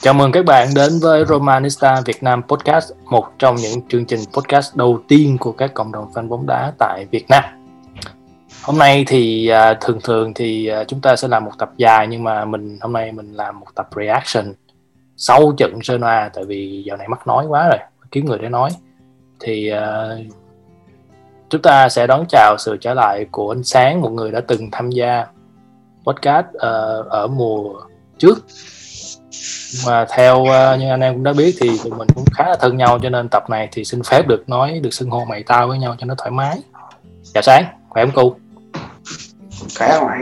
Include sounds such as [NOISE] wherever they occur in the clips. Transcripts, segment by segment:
Chào mừng các bạn đến với Romanista Việt Nam Podcast, một trong những chương trình podcast đầu tiên của các cộng đồng fan bóng đá tại Việt Nam. Hôm nay thì à, thường thường thì à, chúng ta sẽ làm một tập dài nhưng mà mình hôm nay mình làm một tập reaction sau trận Genoa tại vì giờ này mắc nói quá rồi, kiếm người để nói. Thì à, chúng ta sẽ đón chào sự trở lại của anh Sáng, một người đã từng tham gia podcast uh, ở mùa trước mà theo uh, như anh em cũng đã biết thì tụi mình cũng khá là thân nhau cho nên tập này thì xin phép được nói được xưng hô mày tao với nhau cho nó thoải mái. Chào sáng khỏe không cu khỏe không anh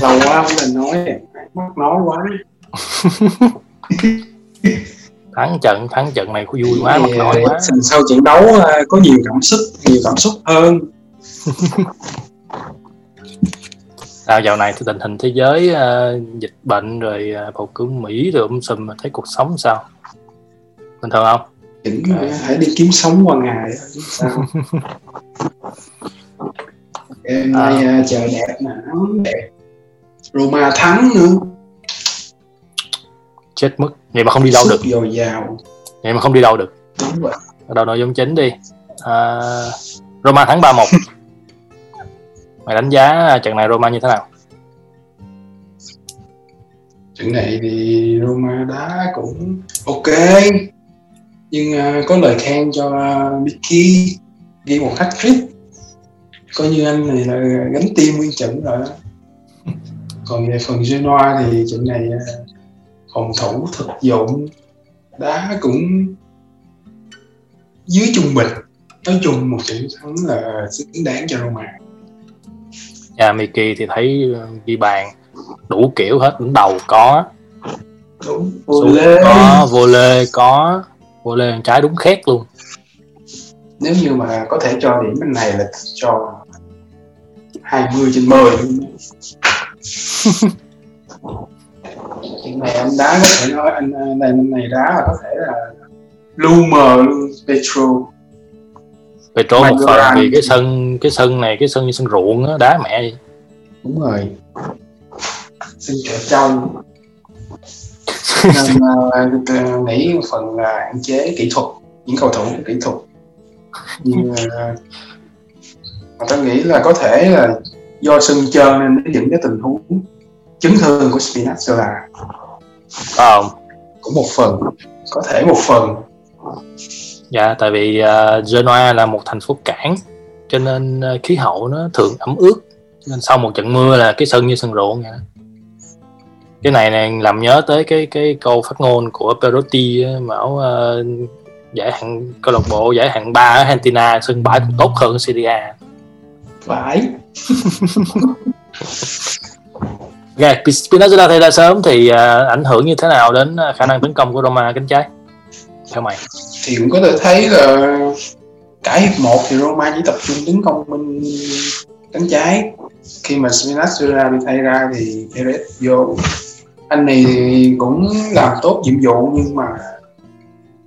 lâu quá không mình nói mất nói quá. Thắng trận thắng trận này có vui quá mất nói quá. Sau trận đấu ờ, có nhiều cảm xúc nhiều cảm xúc hơn [LAUGHS] sao dạo này thì tình hình thế giới uh, dịch bệnh rồi uh, bầu cử mỹ rồi um sùm thấy cuộc sống sao? Bình thường không? Chỉnh, à. hãy đi kiếm sống qua ngày sao? [LAUGHS] Em nay à. trời đẹp mà nắng đẹp. Roma thắng nữa. Chết mất. Vậy mà không đi đâu được. dồi dào. Vậy mà không đi đâu được. Đúng vậy đầu nội dung chính đi. À, Roma thắng 3-1 mày đánh giá trận này Roma như thế nào? Trận này thì Roma đá cũng ok. Nhưng uh, có lời khen cho uh, Mickey ghi một hat trick coi như anh này là gánh tim nguyên trận rồi đó. Còn về phần Genoa thì trận này uh, phòng thủ thực dụng đá cũng dưới trung bình. Nói chung một trận thắng là xứng đáng cho Roma nhà Miki thì thấy ờ, ghi bàn đủ kiểu hết đứng đầu có. Đúng vô lê. có vô lê có vô lê trái đúng khét luôn. Nếu như mà có thể cho điểm bên này là cho 20 trên 10 chuyện này anh đá có thể nói anh này bên này đá là có thể là lu mờ luôn Petro Petro một phần vì cái sân cái sân này cái sân như sân ruộng á đá mẹ đúng rồi. Sân trở trong nên uh, nghĩ một phần là hạn chế kỹ thuật những cầu thủ kỹ thuật. Nhưng uh, mà tôi nghĩ là có thể là do sân trơn nên nó dẫn cái tình huống chấn thương của Spinazzola. Không? Cũng một phần có thể một phần dạ tại vì uh, Genoa là một thành phố cảng cho nên uh, khí hậu nó thường ẩm ướt. Nên sau một trận mưa là cái sân như sân ruộng vậy cái này này làm nhớ tới cái cái câu phát ngôn của Perotti bảo uh, giải hạng câu lạc bộ giải hạng 3 ở Argentina sân bãi cũng tốt hơn Serie A. Phải. [LAUGHS] Ok, Spinazzola thay ra sớm thì uh, ảnh hưởng như thế nào đến khả năng tấn công của Roma cánh trái? Theo mày? Thì cũng có thể thấy là cả hiệp 1 thì Roma chỉ tập trung tấn công bên cánh trái. Khi mà Spinazzola bị thay ra thì Perez vô. Anh này thì cũng làm tốt nhiệm vụ nhưng mà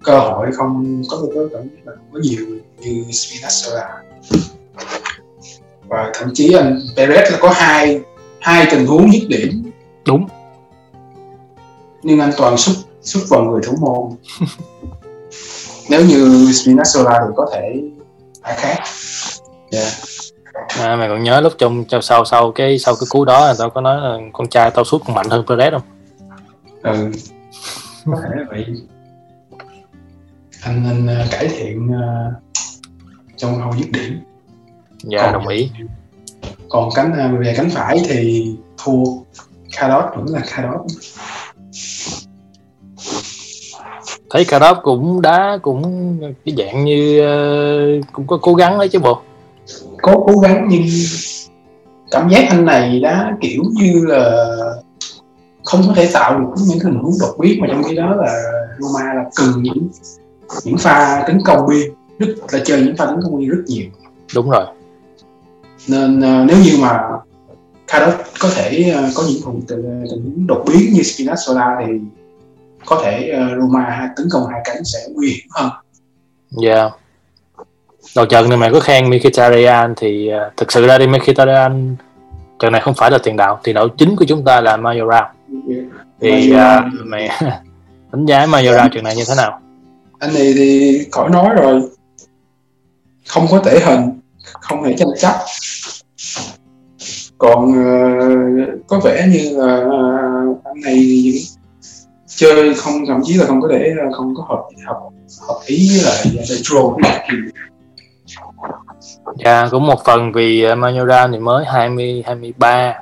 cơ hội không có một cảm là có nhiều như Spinazzola và thậm chí anh Perez là có hai hai tình huống dứt điểm. Đúng. Nhưng anh toàn xuất xuất vào người thủ môn. [LAUGHS] Nếu như Spinazzola thì có thể ai khác. Yeah. à, mày còn nhớ lúc trong sau sau cái sau cái cú đó tao có nói là con trai tao sút còn mạnh hơn Perez không? Ừ. Có thể là vậy. Anh nên uh, cải thiện uh, trong hậu dứt điểm. Dạ còn, đồng ý. còn cánh uh, về cánh phải thì thua Kadot vẫn là Kadot thấy Kadot cũng đá cũng cái dạng như uh, cũng có cố gắng đấy chứ bộ. Có cố gắng nhưng cảm giác anh này đã kiểu như là không có thể tạo được những tình huống đột biến mà trong khi đó là Roma là cần những những pha tấn công biên rất là chơi những pha tấn công biên rất nhiều. Đúng rồi. Nên uh, nếu như mà Kadot có thể uh, có những tình, tình huống đột biến như Spinazzola thì có thể uh, Roma tấn công hai cánh sẽ nguy hiểm hơn. Dạ. Yeah. Đầu trận này mày có khen Mkhitaryan thì uh, thực sự ra đi Mkhitaryan trận này không phải là tiền đạo, tiền đạo chính của chúng ta là Majoral. Yeah. Thì uh, mày [LAUGHS] đánh giá Majora trận này như thế nào anh này thì khỏi nói rồi không có thể hình không thể tranh chấp còn uh, có vẻ như là uh, anh này chơi không, thậm chí là không có để ờ, không có hợp hợp hợp ý với lại ờ, Retro Dạ cũng một phần vì ờ, Manora thì mới 20 23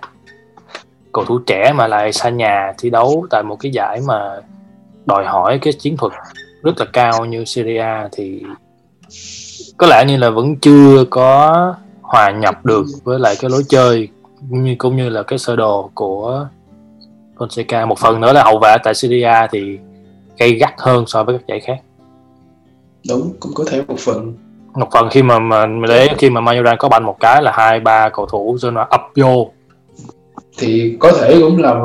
cầu thủ trẻ mà lại xa nhà thi đấu tại một cái giải mà đòi hỏi cái chiến thuật rất là cao như Syria thì có lẽ như là vẫn chưa có hòa nhập được với lại cái lối chơi cũng như cũng như là cái sơ đồ của Fonseca. Một phần nữa là hậu vệ tại Syria thì gây gắt hơn so với các giải khác. Đúng cũng có thể một phần. Một phần khi mà mà để khi mà Majoran có banh một cái là hai ba cầu thủ cho nó ập vô. Thì có thể cũng là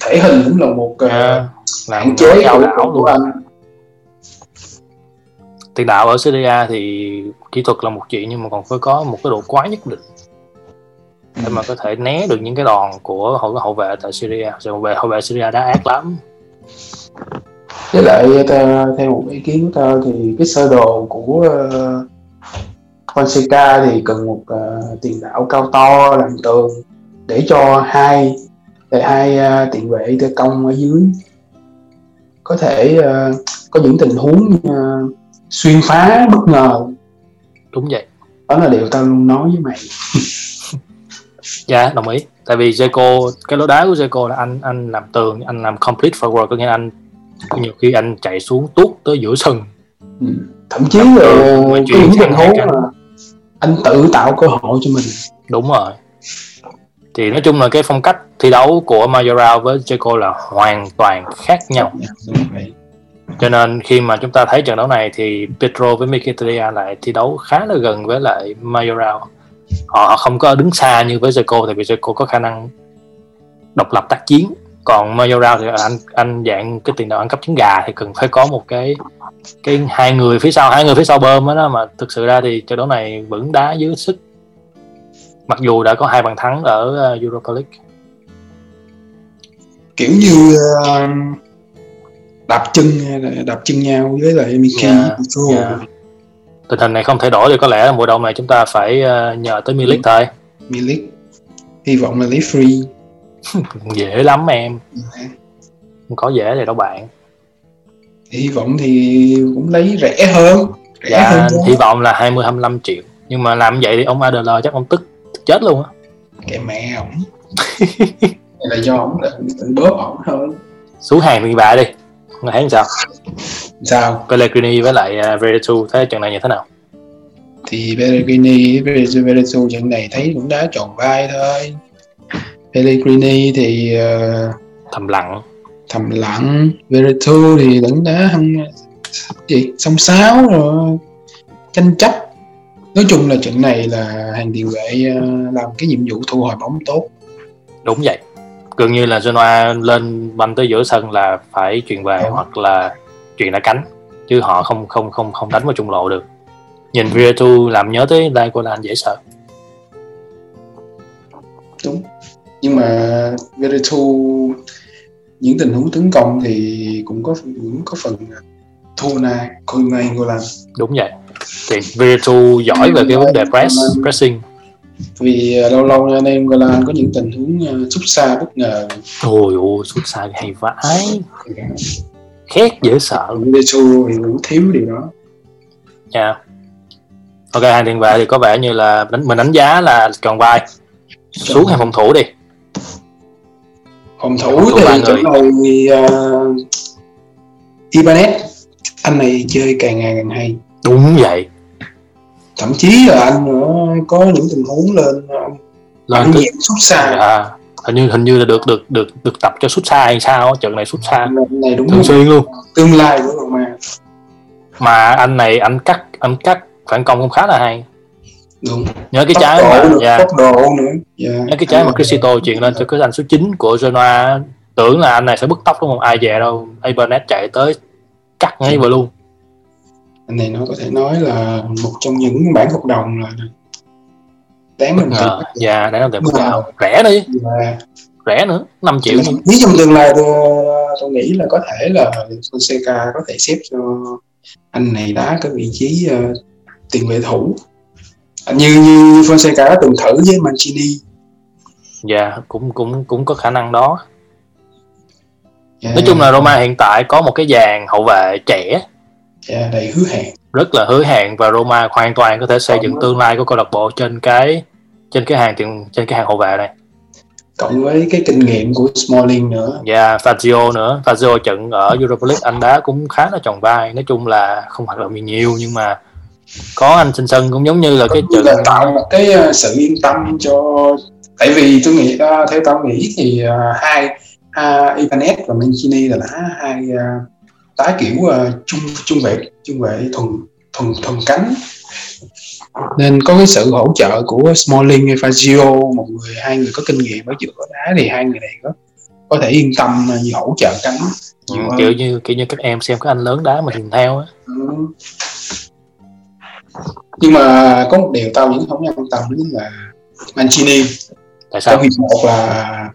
thể hình cũng là một à, hạn chế đảo của anh tiền đạo ở Syria thì kỹ thuật là một chuyện nhưng mà còn phải có một cái độ quái nhất định để mà có thể né được những cái đòn của hậu hậu vệ tại Syria. Hậu vệ hậu vệ Syria đã ác lắm. Với lại ta, theo một ý kiến của ta thì cái sơ đồ của uh, Fonseca thì cần một uh, tiền đạo cao to làm tường để cho hai để hai uh, tiền vệ tấn công ở dưới có thể uh, có những tình huống uh, xuyên phá bất ngờ. Đúng vậy. Đó là điều tao luôn nói với mày [LAUGHS] dạ đồng ý. Tại vì Zeko cái lối đá của Zeko là anh anh làm tường anh làm complete forward có nghĩa là anh nhiều khi anh chạy xuống tuốt tới giữa sân. Ừ. thậm chí là những tình huống mà anh tự tạo cơ hội cho mình. Đúng rồi. Thì nói chung là cái phong cách thi đấu của Majoral với Zeko là hoàn toàn khác nhau. Cho nên khi mà chúng ta thấy trận đấu này thì Petro với Mkhitaryan lại thi đấu khá là gần với lại Majoral họ không có đứng xa như với Zeko tại vì Zeko có khả năng độc lập tác chiến. Còn Majoral thì anh anh dạng cái tiền đạo ăn cắp trứng gà thì cần phải có một cái cái hai người phía sau hai người phía sau bơm đó. Mà thực sự ra thì trận đấu này vẫn đá dưới sức. Mặc dù đã có hai bàn thắng ở ờ, Europa League. Kiểu như uh, đạp chân đạp chân nhau với lại Miki yeah, yeah. Tình hình này không thể đổi thì có lẽ mùa đông này chúng ta phải uh, nhờ tới Milik thôi. Milik hy vọng là lấy free. [LAUGHS] Dễ lắm em. Không có dễ thì đâu bạn. Hy vọng thì cũng lấy rẻ hơn. Rẻ dạ, hơn hy vọng là 20 25 triệu. Nhưng mà làm vậy thì ông Adl chắc ông tức chết luôn á. Kệ mẹ ổng. Là do ổng tự bóp ổng hơn xuống hàng thì bà đi. Người thấy sao sao? Pellegrini với lại uh, Veretu thấy trận này như thế nào? Thì Pellegrini với Veretu trận này thấy cũng đá tròn vai thôi. Pellegrini thì uh, thầm lặng. thầm lặng. Veretu thì vẫn đá hăng gì song sáo rồi tranh chấp. Nói chung là trận này là hàng tiền vệ uh, làm cái nhiệm vụ thu hồi bóng tốt. Đúng vậy. Gần như là Genoa lên banh tới giữa sân là phải chuyển về ừ. hoặc là chuyển đá cánh chứ họ không không không không đánh vào trung lộ được. Nhìn Virtu làm nhớ tới anh dễ sợ. Đúng. Nhưng mà Virtu những tình huống tấn công thì cũng có cũng có phần thua na Golan đúng vậy. Thì Virtu giỏi về cái vấn đề press pressing. Vì à, lâu lâu anh em gọi là có những tình huống à, xuất xa bất ngờ. Ôi ôi xuất xa hay vãi khét dễ sợ. Lechu thì cũng thiếu điều đó. Dạ. Yeah. ok hàng tiền vệ thì có vẻ như là đánh mình đánh giá là tròn vai. Xuống hàng phòng thủ đi. Phòng thủ thì chỗ này thì uh, Ibanez anh này chơi càng ngày càng hay. Đúng vậy. Thậm chí là anh có những tình huống lên lên nhịp xuất xa. À, hình như hình như là được được được được tập cho xuất xa hay sao trận này xuất xa. Này đúng thường xuyên luôn. Tương lai của mà mà anh này anh cắt anh cắt phản công cũng khá là hay. Đúng. Nhớ cái trái mà nữa, yeah. độ nữa. Dạ. nhớ cái trái mà Crisito chuyển lên cho cái anh số 9 của Genoa tưởng là anh này sẽ bứt tóc đúng không? Ai về đâu? Ibanez chạy tới cắt ngay vừa luôn. Anh này nó có thể nói là một trong những bản hợp đồng là đáng tiền à, dạ đáng tiền cao rẻ đi yeah. rẻ nữa 5 triệu nếu trong tương lai tôi nghĩ là có thể là Fonseca có thể xếp cho anh này đá cái vị trí uh, tiền vệ thủ. Như như Fonseca đã từng thử với Mancini. Dạ cũng cũng cũng có khả năng đó. Yeah. nói chung là Roma hiện tại có một cái dàn hậu vệ trẻ. Yeah, đầy hứa hẹn. Rất là hứa hẹn và Roma hoàn toàn có thể xây dựng tương lai của câu lạc bộ trên cái trên cái hàng tiền trên cái hàng hậu vệ này. Cộng với cái kinh nghiệm của Smalling nữa. Dạ yeah, Fazio nữa. Fazio trận ở Europa League anh đá cũng khá là tròn vai. Nói chung là không hoạt động nhiều nhưng mà có anh sinh sân cũng giống như là cái trận là tạo một cái uh, sự yên tâm cho tại vì tôi nghĩ uh, theo tao nghĩ thì uh, hai uh, Ibanez và Mancini là hai uh, tái kiểu uh, trung trung vệ trung vệ thuần thuần thuần cánh nên có cái sự hỗ trợ của Smalling hay Fazio một người hai người có kinh nghiệm ở giữa đá thì hai người này có có thể yên tâm như hỗ trợ cánh ừ, kiểu như kiểu như các em xem các anh lớn đá mà nhìn theo á. Ừ. nhưng mà có một điều tao vẫn không yên tâm đó là Mancini. Tại sao? Hiệp một là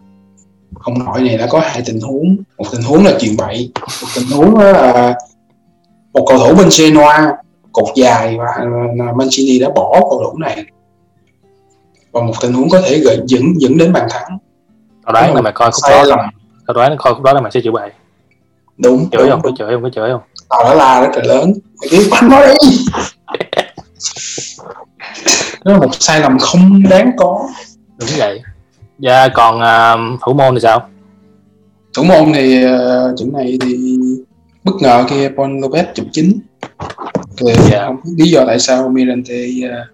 ông nội này đã có hai tình huống. Một tình huống là chuyện bậy một tình huống là một cầu thủ bên Genoa cột dài và Mancini đã bỏ cầu thủ này. Và một tình huống có thể gợi dẫn dẫn đến bàn thắng. Tao đoán là mày coi khúc đó là tao đoán coi khúc đó là mày sẽ chịu bậy. Đúng chửi không? Có chửi không? Có chửi không? Tao đã la rất là lớn. Mày cứ bắn nó đi. [LAUGHS] Đó là một sai lầm không đáng có. Đúng vậy. Dạ còn uh, thủ môn thì sao? Thủ môn thì uh, trận này thì bất ngờ khi Paul Lopez chụp chính thì dạ. không biết lý do tại sao Mirante uh,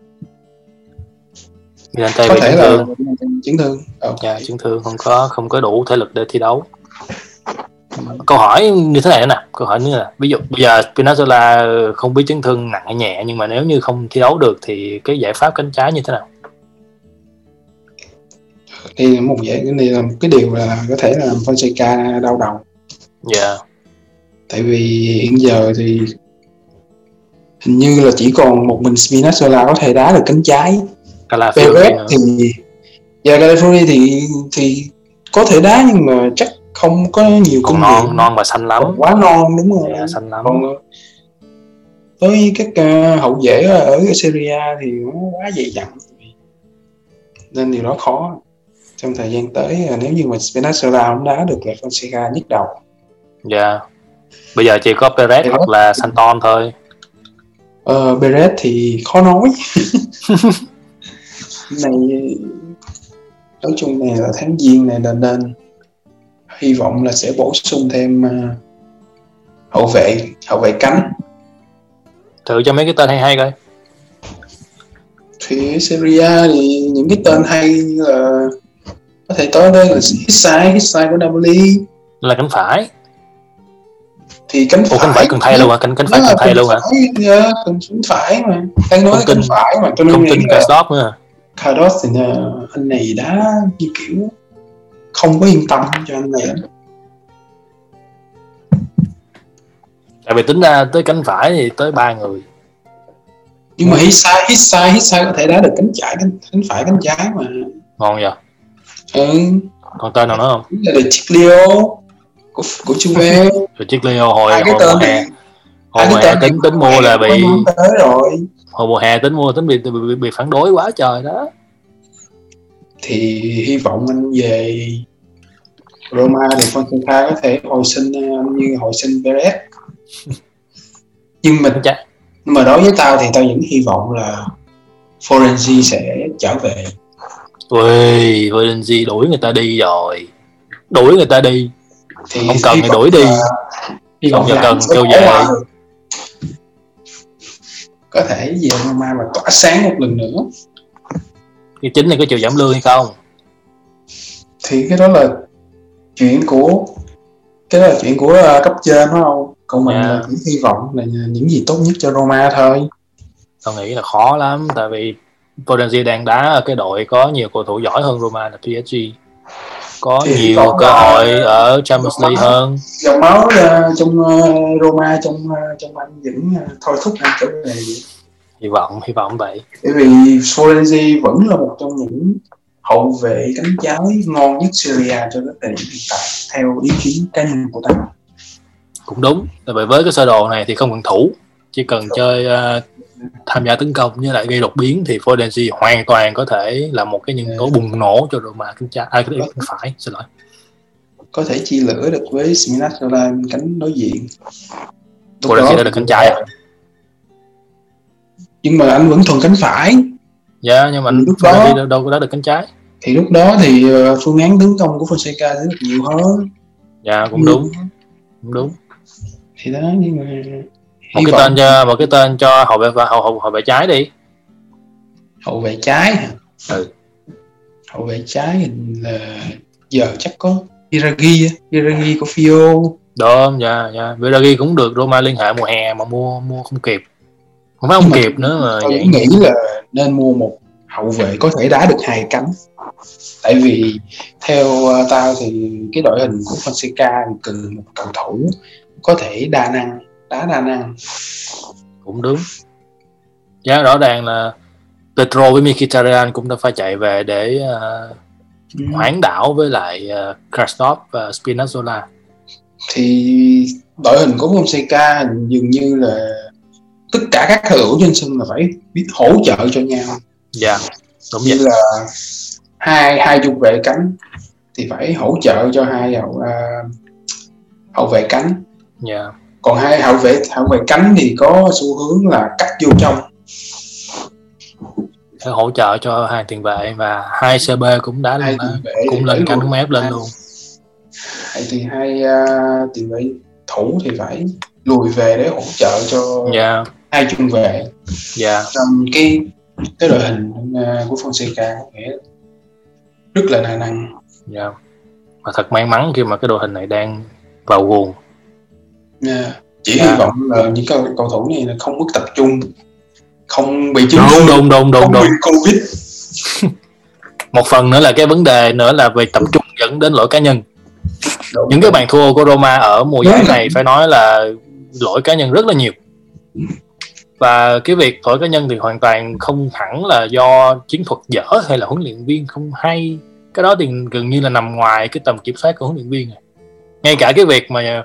Mirante có thể là chấn thương. Okay. dạ chấn thương không có không có đủ thể lực để thi đấu. Câu hỏi như thế này nè câu hỏi như là ví dụ bây giờ Spinazzola không biết chấn thương nặng hay nhẹ nhưng mà nếu như không thi đấu được thì cái giải pháp cánh trái như thế nào? Thì một dạng cái này là một cái điều là có thể là Fonseca đau đầu. Dạ. Yeah. tại vì hiện giờ thì hình như là chỉ còn một mình Spinazzola có thể đá được cánh trái. Perez thì và California thì thì có thể đá nhưng mà chắc không có nhiều còn non nghiệm. non và xanh lắm. Còn quá non đúng rồi. Yeah, xanh lắm. Còn với các uh, hậu vệ ở Syria thì nó quá dày dặn. Nên điều đó khó. Trong thời gian tới à, nếu như mà Spinazzola không đá được là Fonseca nhức đầu. Dạ. Yeah. bây giờ chỉ có Perez hoặc là Santon thôi ờ Perez thì khó nói. [LAUGHS] Này nói chung này là tháng giêng này nên nên hy vọng là sẽ bổ sung thêm uh, hậu vệ hậu vệ cánh. Thử cho mấy cái tên hay hay coi. Thì Serie thì những cái tên hay như là có thể tới đây là Hitsai Hitsai của Napoli là cánh phải thì cánh phải, Ủa, cánh phải cần thay luôn à cánh cánh phải cần thay luôn à yeah, cánh phải mà. Đang nói cánh phải mà cho nên không tin stop nữa Cardos thì anh này đã như kiểu không có yên tâm cho anh này. Tại vì tính ra tới cánh phải thì tới ba người. Nhưng mà hít sai hít sai hít sai có thể đá được cánh trái cánh, cánh phải cánh trái mà. Ngon vậy? Ừ. còn tên nào nữa không? Là De Của của Juve De Chiclio hồi hồi mùa hè. hồi mùa hè tính tính mua là bị tới rồi. Hồi mùa hè tính mua tính bị bị, bị, bị phản đối quá trời đó. Thì hy vọng anh về Roma thì Fonseca có thể hồi sinh như hồi sinh Perez. [LAUGHS] Nhưng mình chắc nhưng mà đối với tao thì tao vẫn hy vọng là Florenzi sẽ trở về. Ui, Florenzi đuổi người ta đi rồi. Đuổi người ta đi thì không cần thì đuổi đi. không giờ cần kêu về. có thể về Roma mà tỏa sáng một lần nữa. Cái chính này có chịu giảm lương hay không? Thì cái đó là chuyện của cái đó là chuyện của uh, cấp trên phải không? Còn mình yeah. là chỉ hy vọng là những gì tốt nhất cho Roma thôi. Tôi nghĩ là khó lắm tại vì Florenzi đang đá ở cái đội có nhiều cầu thủ giỏi hơn Roma là PSG có thì nhiều cơ hội ở Champions League hơn. dòng máu uh, trong uh, Roma trong uh, trong anh vẫn uh, thôi thúc anh trở về hy vọng hy vọng vậy. Bởi vì Florenzi vẫn là một trong những hậu vệ cánh trái ngon nhất Syria cho tới thời điểm hiện tại theo ý kiến cá nhân của ta. Cũng đúng. Tại vì với cái sơ đồ này thì không cần thủ. Chỉ cần chơi uh, tham gia tấn công với lại gây đột biến thì Fodensi hoàn toàn có thể là một cái nhân tố bùng nổ cho Roma cánh trái ai cái cánh phải xin lỗi. Có thể chia lửa được với Spinazzola cánh đối diện. Fodensi đã được cánh trái à? Nhưng mà anh vẫn thuần cánh phải. Dạ nhưng mà lúc đó đâu, đâu có đá được cánh trái. Thì lúc đó thì ờ, phương án tấn công của Fonseca sẽ được nhiều hơn. Dạ cũng đúng. cũng đúng. Thì đó nhưng mà một cái tên cho một cái tên cho hậu vệ hậu hậu hậu vệ trái đi. Hậu vệ trái hả? Ừ. hậu vệ trái là giờ chắc có Viragi Viragi của Fio. Đó dạ dạ. Viragi cũng được Roma liên hệ mùa hè mà mua mua không kịp. Không phải không kịp nữa mà tôi vậy. nghĩ là nên mua một hậu vệ có thể đá được hai cánh. Tại vì theo uh, tao thì cái đội hình của Fonseca cần một cầu thủ có thể đa năng đá đa năng cũng đúng. Giá rõ ràng là Petro với Mkhitaryan cũng đã phải chạy về để uh, ừ. hoán đảo với lại uh, Krasnov và Spinazzola. Thì đội hình của Fonseca dường như là tất cả các cầu thủ trên sân là phải biết hỗ trợ cho nhau. Dạ yeah, đúng như vậy. là hai hai trung vệ cánh thì phải hỗ trợ cho hai hậu uh, hậu vệ cánh. Dạ. yeah còn hai hậu vệ hậu vệ cánh thì có xu hướng là cắt vô trong hỗ trợ cho hai tiền vệ và hai cb cũng đã lên cũng lên cánh cũng ép lên luôn hay thì hai uh, tiền vệ thủ thì phải lùi về để hỗ trợ cho yeah. hai trung vệ yeah. trong cái cái đội hình uh, của Fonseca có nghĩa rất là đa năng yeah. và thật may mắn khi mà cái đội hình này đang vào guồng yeah. chỉ yeah. hy vọng là những cầu, cầu thủ này là không mất tập trung không bị chứng đúng đúng đúng đúng đúng. Covid. [LAUGHS] Một phần nữa là cái vấn đề nữa là về tập trung dẫn đến lỗi cá nhân. Đúng. những cái bàn thua của Roma ở mùa giải này phải nói là lỗi cá nhân rất là nhiều. Và cái việc lỗi cá nhân thì hoàn toàn không hẳn là do chiến thuật dở hay là huấn luyện viên không hay. Cái đó thì gần như là nằm ngoài cái tầm kiểm soát của huấn luyện viên. Này ngay cả cái việc mà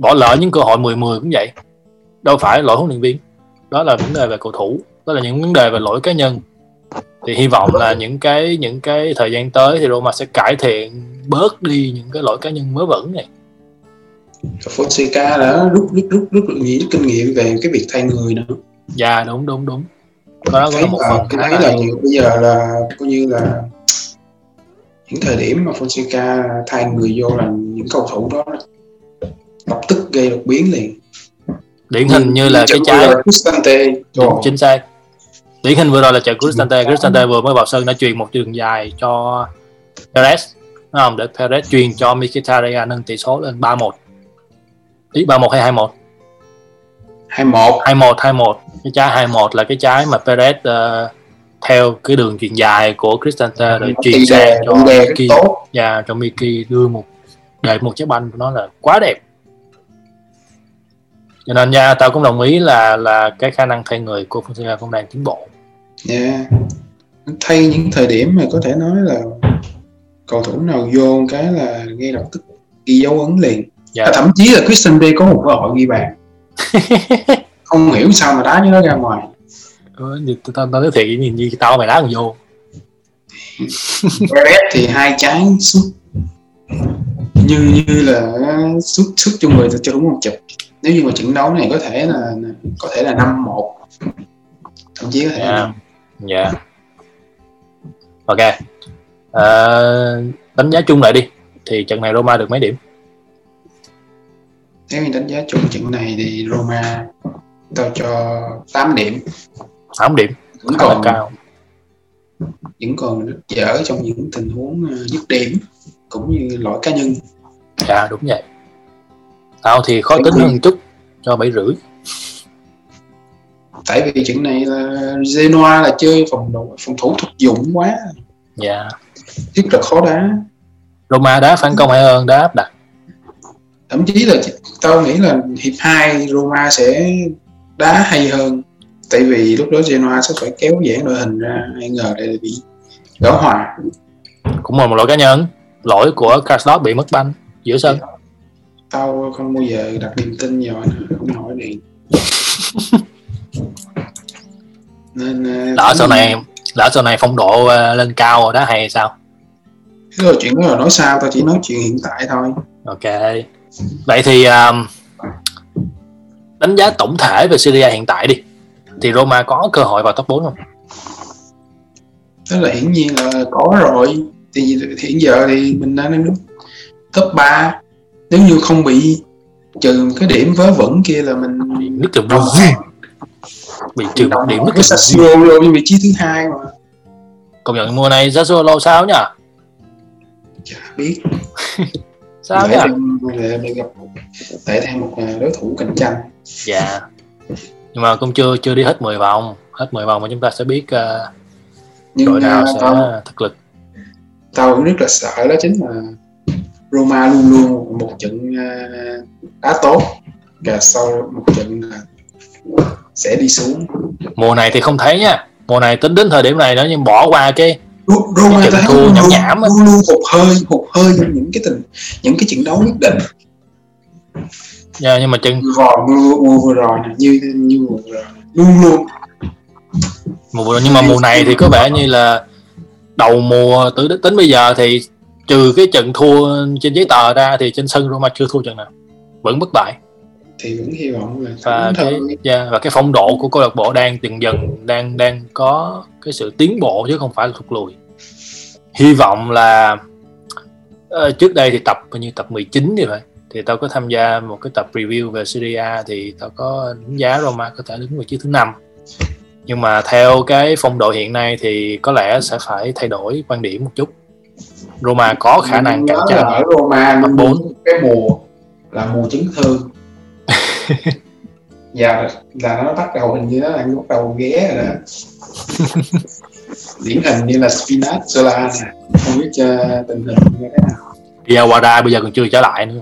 bỏ lỡ những cơ hội 10-10 cũng vậy. Đâu phải lỗi huấn luyện viên. Đó là vấn đề về cầu thủ. Đó là những vấn đề về lỗi cá nhân. Thì hy vọng là những cái những cái thời gian tới thì Roma sẽ cải thiện bớt đi những cái lỗi cá nhân mới vẩn này. Fonseca đã rút rút rút rút nhiều kinh nghiệm về cái việc thay người nữa. Dạ đúng đúng đúng. Đó có một phần cái thấy là nhiều bây giờ là coi như là những thời điểm mà Fonseca thay người vô là những cầu thủ đó lập tức gây đột biến liền. Điển hình như là cái trái Cristante chính xác. Điển hình vừa rồi là trận Cristante Cristante vừa mới vào sân đã truyền một đường dài cho Perez. Đúng không? Để Perez truyền cho Mkhitaryan nâng tỷ số lên 3-1 ý 3-1 hay 2-1 2-1 2-1 2-1 cái trái 2-1 là cái trái mà Perez uh, theo cái đường truyền dài của Cristante rồi truyền sang cho Miki và yeah, cho Miki đưa một để một trái banh của nó là quá đẹp cho nên nha tao cũng đồng ý là là cái khả năng thay người của Fonseca cũng đang tiến bộ. Yeah. thay những thời điểm mà có thể nói là cầu thủ nào vô cái là ngay lập tức ghi dấu ấn liền. Yeah. thậm chí là Christian Bale có một cơ hội ghi bàn. [LAUGHS] Không hiểu sao mà đá như nó ra ngoài. Ừ, tao tao nói thiệt nhìn như tao mày đá còn vô. Perez thì hai trái sút. Như như là sút sút cho người cho đúng một chụp nếu như mà trận đấu này có thể là có thể là năm một thậm chí có thể yeah. dạ. Yeah. ok. Uh, đánh giá chung lại đi. Thì trận này Roma được mấy điểm? Nếu như đánh giá chung trận này thì Roma tôi cho 8 điểm. 8 điểm. Vẫn còn cao. Vẫn còn rất dở trong những tình huống ờ, dứt điểm cũng như lỗi cá nhân. Dạ đúng vậy tao thì khó tính hơn chút cho bảy rưỡi. Tại vì chuyện này là Genoa là chơi phòng thủ, phòng thủ thực dụng quá. Dạ. Rất là khó đá. Roma đá phản công hay hơn đá áp đặt. Thậm chí là tao nghĩ là hiệp 2 Roma sẽ đá hay hơn. Tại vì lúc đó Genoa sẽ phải kéo giãn đội hình ra ai ngờ đây là bị gỡ hòa. Cũng là một lỗi cá nhân. Lỗi của Carlos bị mất banh giữa sân tao không bao giờ đặt niềm tin vào anh không hỏi này [LAUGHS] nên ờ, lỡ sau này lỡ sau này phong độ ờ, lên cao rồi đó hay sao? Cái chuyện đó là nói sao tao chỉ nói chuyện hiện tại thôi. Ok. Vậy thì um, đánh giá tổng thể về Syria hiện tại đi. Thì Roma có cơ hội vào top 4 không? Đó là hiển nhiên là có rồi. Thì hiện giờ thì mình đang đứng top 3 nếu như không bị trừ cái điểm vớ vẩn kia là mình nước trừ đồng bị trừ một điểm nước trừ Sassuolo rồi vị trí thứ hai mà. Công nhận mùa này Sassuolo sao nhỉ? Chả biết. [LAUGHS] Sao nhỉ? để gặp thêm một à, đối thủ cạnh tranh. Dạ. Nhưng mà cũng chưa chưa đi hết 10 vòng. Hết 10 vòng mà chúng ta sẽ biết uh, nhưng đội nào sẽ tao, thực lực. tao cũng rất là sợ đó chính là Roma luôn luôn một trận à, đá tốt. Và sau một trận là sẽ đi xuống. Mùa này thì không thấy nha. Mùa này tính đến thời điểm này nữa nhưng bỏ qua cái Roma Cái thua luôn nhảm nhảm luôn luôn hụt hơi hụt hơi trong những cái tình những cái trận đấu quyết định. Yeah, nhưng mà chừng vừa rồi mùa, vừa rồi nè như như mùa vừa rồi. Luôn luôn. Mùa nhưng mà mùa này thì có vẻ như là đầu mùa từ tính bây giờ thì trừ cái trận thua trên giấy tờ ra thì trên sân Roma chưa thua trận nào. Vẫn bất bại. Thì vẫn hy vọng là và cái thôi. yeah, và cái phong độ của câu lạc bộ đang dần dần đang đang có cái sự tiến bộ chứ không phải là thụt lùi. Hy vọng là ờ, trước đây thì tập nhiêu tập 19 thì phải. Thì tao có tham gia một cái tập review về Serie A thì tao có đánh giá Roma có thể đứng vị trí thứ năm. Nhưng mà theo cái phong độ hiện nay thì có lẽ sẽ phải thay đổi quan điểm một chút Roma có khả năng cạnh tranh ở Roma Top bốn. cái mùa là mùa chấn thương. Và [LAUGHS] là nó bắt đầu hình như nó đang bắt đầu ghé rồi đó. [LAUGHS] Điển hình như là Spinazzola nè. Không biết uh, tình hình như thế nào. Diawara bây giờ còn chưa trở lại nữa.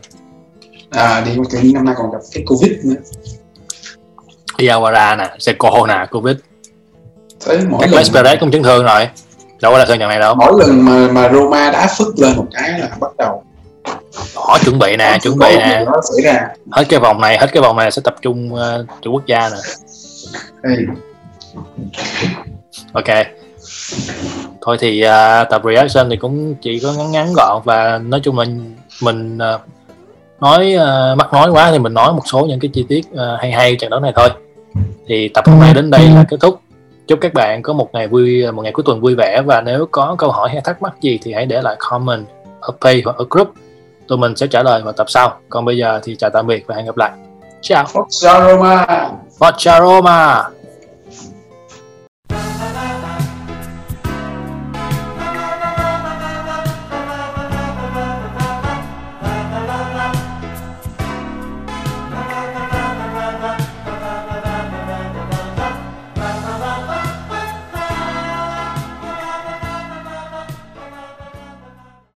À đi tự nhiên năm nay còn gặp cái covid nữa. Diawara nè Seco nè Covid. Tới mỗi các lần cũng chấn thương rồi đâu có là thương trận này đâu. Mỗi lần mà mà Roma đá phức lên một cái là bắt đầu họ chuẩn bị nè chuẩn bị nè. hết cái vòng này hết cái vòng này sẽ tập trung uh, cho quốc gia nè. Ok. Thôi thì uh, tập reaction thì cũng chỉ có ngắn ngắn gọn và nói chung là mình uh, nói uh, mắc nói quá thì mình nói một số những cái chi tiết uh, hay hay trận đấu này thôi. Thì tập hôm nay đến đây là kết thúc chúc các bạn có một ngày vui một ngày cuối tuần vui vẻ và nếu có câu hỏi hay thắc mắc gì thì hãy để lại comment ở page hoặc ở group. Tụi mình sẽ trả lời vào tập sau. Còn bây giờ thì chào tạm biệt và hẹn gặp lại. Ciao Forza Roma. Forza Roma